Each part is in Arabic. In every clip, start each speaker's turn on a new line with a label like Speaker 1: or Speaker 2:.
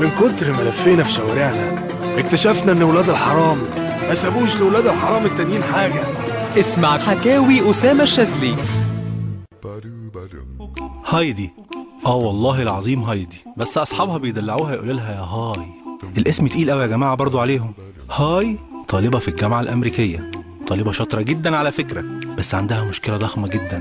Speaker 1: من كتر ما لفينا في شوارعنا اكتشفنا إن ولاد الحرام ما سابوش لولاد الحرام التانيين حاجة.
Speaker 2: اسمع حكاوي أسامة الشاذلي.
Speaker 3: هايدي. آه والله العظيم هايدي. بس أصحابها بيدلعوها يقولوا لها يا هاي. الاسم تقيل قوي يا جماعة برضو عليهم. هاي طالبة في الجامعة الأمريكية. طالبة شاطرة جدا على فكرة بس عندها مشكلة ضخمة جدا.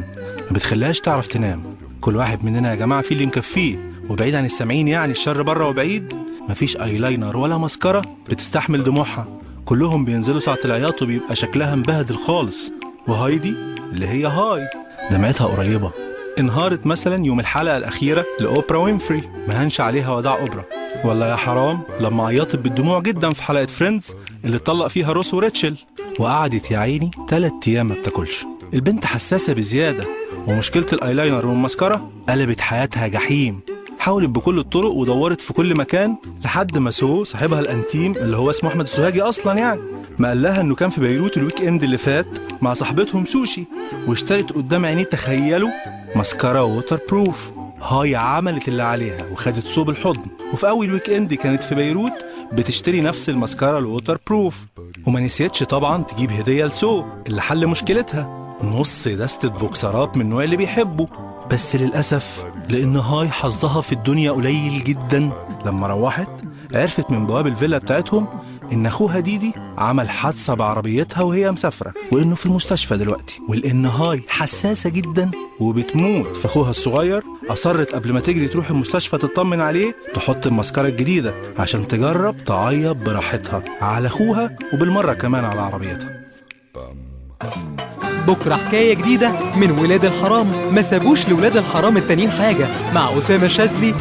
Speaker 3: ما بتخليهاش تعرف تنام. كل واحد مننا يا جماعة فيه اللي مكفيه وبعيد عن السامعين يعني الشر بره وبعيد. مفيش ايلاينر ولا مسكره بتستحمل دموعها. كلهم بينزلوا ساعة العياط وبيبقى شكلها مبهدل خالص. وهايدي اللي هي هاي دمعتها قريبة. انهارت مثلا يوم الحلقة الأخيرة لأوبرا وينفري. ما هنش عليها وداع أوبرا. ولا يا حرام لما عيطت بالدموع جدا في حلقة فريندز اللي اتطلق فيها روس وريتشل. وقعدت يا عيني تلات أيام ما بتاكلش. البنت حساسة بزيادة ومشكلة الأيلاينر والمسكرة قلبت حياتها جحيم. حاولت بكل الطرق ودورت في كل مكان لحد ما سو صاحبها الأنتيم اللي هو اسمه أحمد السوهاجي أصلا يعني ما قال لها إنه كان في بيروت ال weekend اللي فات مع صاحبتهم سوشي واشترت قدام عينيه تخيلوا مسكرة waterproof هاي عملت اللي عليها وخدت صوب الحضن. وفي أول weekend كانت في بيروت بتشتري نفس المسكرة ال waterproof وما نسيتش طبعا تجيب هدية لسو اللي حل مشكلتها. نص دستة بوكسرات من النوع اللي بيحبه بس للأسف لأن هاي حظها في الدنيا قليل جدا. لما روحت عرفت من بواب الفيلا بتاعتهم إن أخوها ديدي عمل حادثة بعربيتها وهي مسافرة وإنه في المستشفى دلوقتي ولأن هاي حساسة جدا وبتموت. في أخوها الصغير أصرت قبل ما تجري تروح المستشفى تطمن عليه تحط المسكرة الجديدة عشان تجرب تعيط براحتها على أخوها وبالمرة كمان على عربيتها.
Speaker 2: بكرة حكاية جديدة من ولاد الحرام. ما سابوش لولاد الحرام التانيين حاجة. مع أسامة الشاذلي